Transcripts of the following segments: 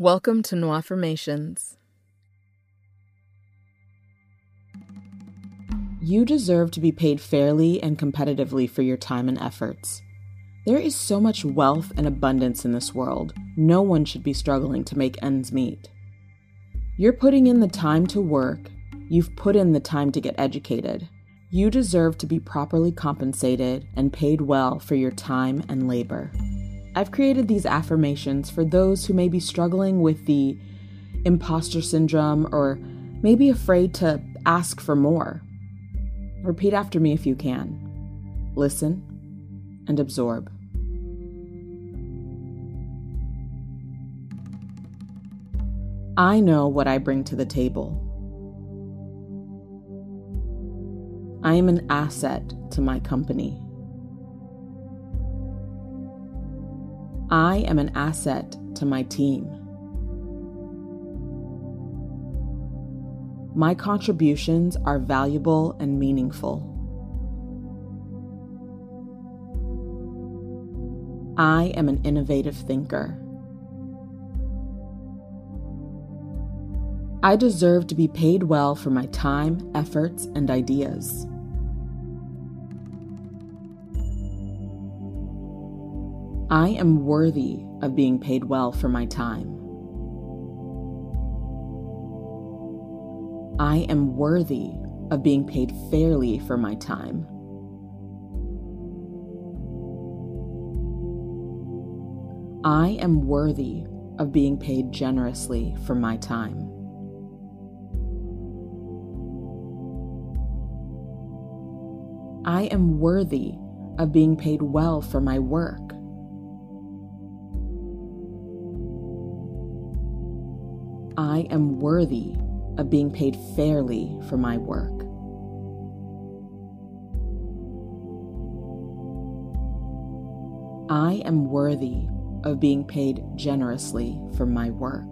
Welcome to New Affirmations. You deserve to be paid fairly and competitively for your time and efforts. There is so much wealth and abundance in this world, no one should be struggling to make ends meet. You're putting in the time to work, you've put in the time to get educated. You deserve to be properly compensated and paid well for your time and labor. I've created these affirmations for those who may be struggling with the imposter syndrome or may be afraid to ask for more. Repeat after me if you can. Listen and absorb. I know what I bring to the table. I am an asset to my company. I am an asset to my team. My contributions are valuable and meaningful. I am an innovative thinker. I deserve to be paid well for my time, efforts, and ideas. I am worthy of being paid well for my time. I am worthy of being paid fairly for my time. I am worthy of being paid generously for my time. I am worthy of being paid well for my work. I am worthy of being paid fairly for my work. I am worthy of being paid generously for my work.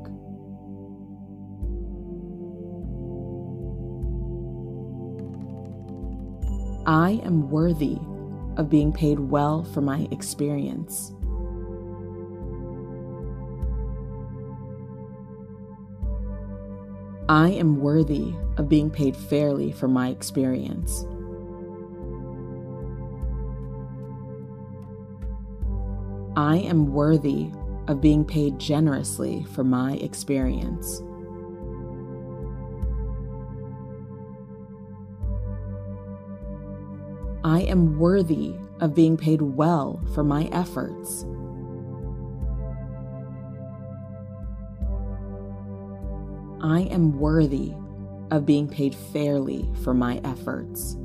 I am worthy of being paid well for my experience. I am worthy of being paid fairly for my experience. I am worthy of being paid generously for my experience. I am worthy of being paid well for my efforts. I am worthy of being paid fairly for my efforts.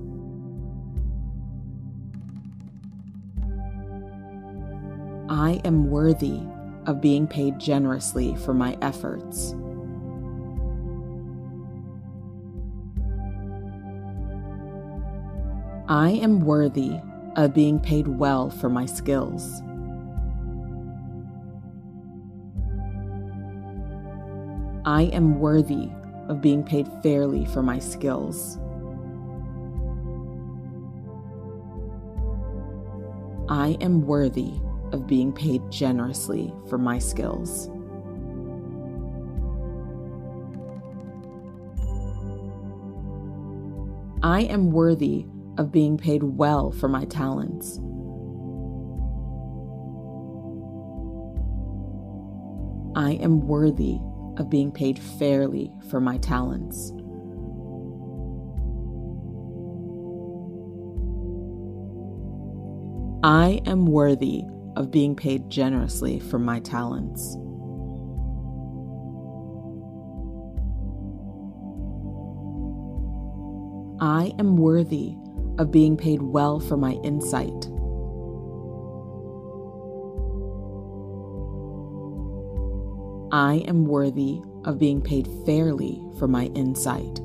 I am worthy of being paid generously for my efforts. I am worthy of being paid well for my skills. I am worthy of being paid fairly for my skills. I am worthy of being paid generously for my skills. I am worthy of being paid well for my talents. I am worthy of being paid fairly for my talents. I am worthy of being paid generously for my talents. I am worthy of being paid well for my insight. I am worthy of being paid fairly for my insight.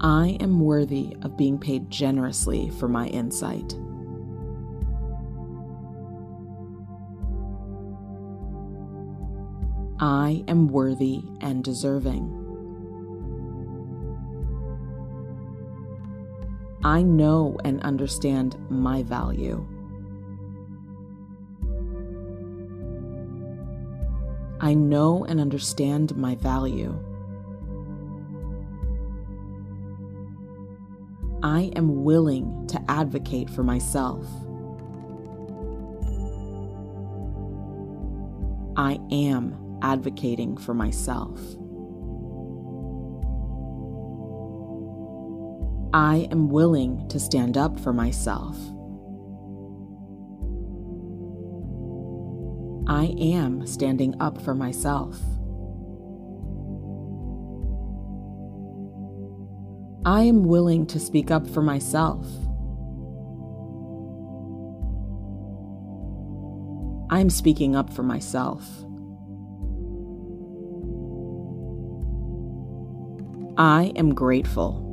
I am worthy of being paid generously for my insight. I am worthy and deserving. I know and understand my value. I know and understand my value. I am willing to advocate for myself. I am advocating for myself. I am willing to stand up for myself. I am standing up for myself. I am willing to speak up for myself. I'm speaking up for myself. I am grateful.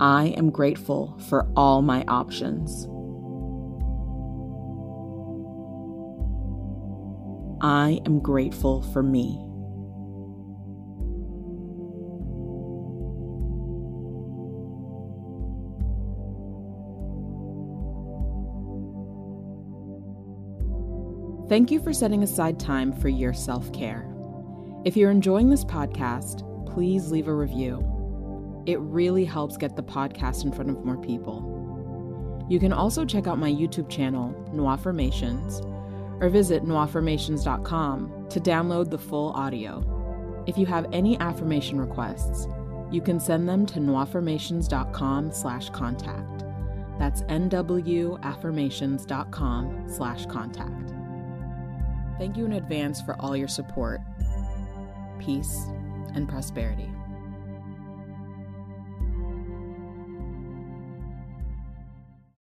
I am grateful for all my options. I am grateful for me. Thank you for setting aside time for your self care. If you're enjoying this podcast, please leave a review. It really helps get the podcast in front of more people. You can also check out my YouTube channel, Nwaffirmations, or visit nwaffirmations.com to download the full audio. If you have any affirmation requests, you can send them to nwaffirmations.com slash contact. That's nwaffirmations.com slash contact. Thank you in advance for all your support. Peace and prosperity.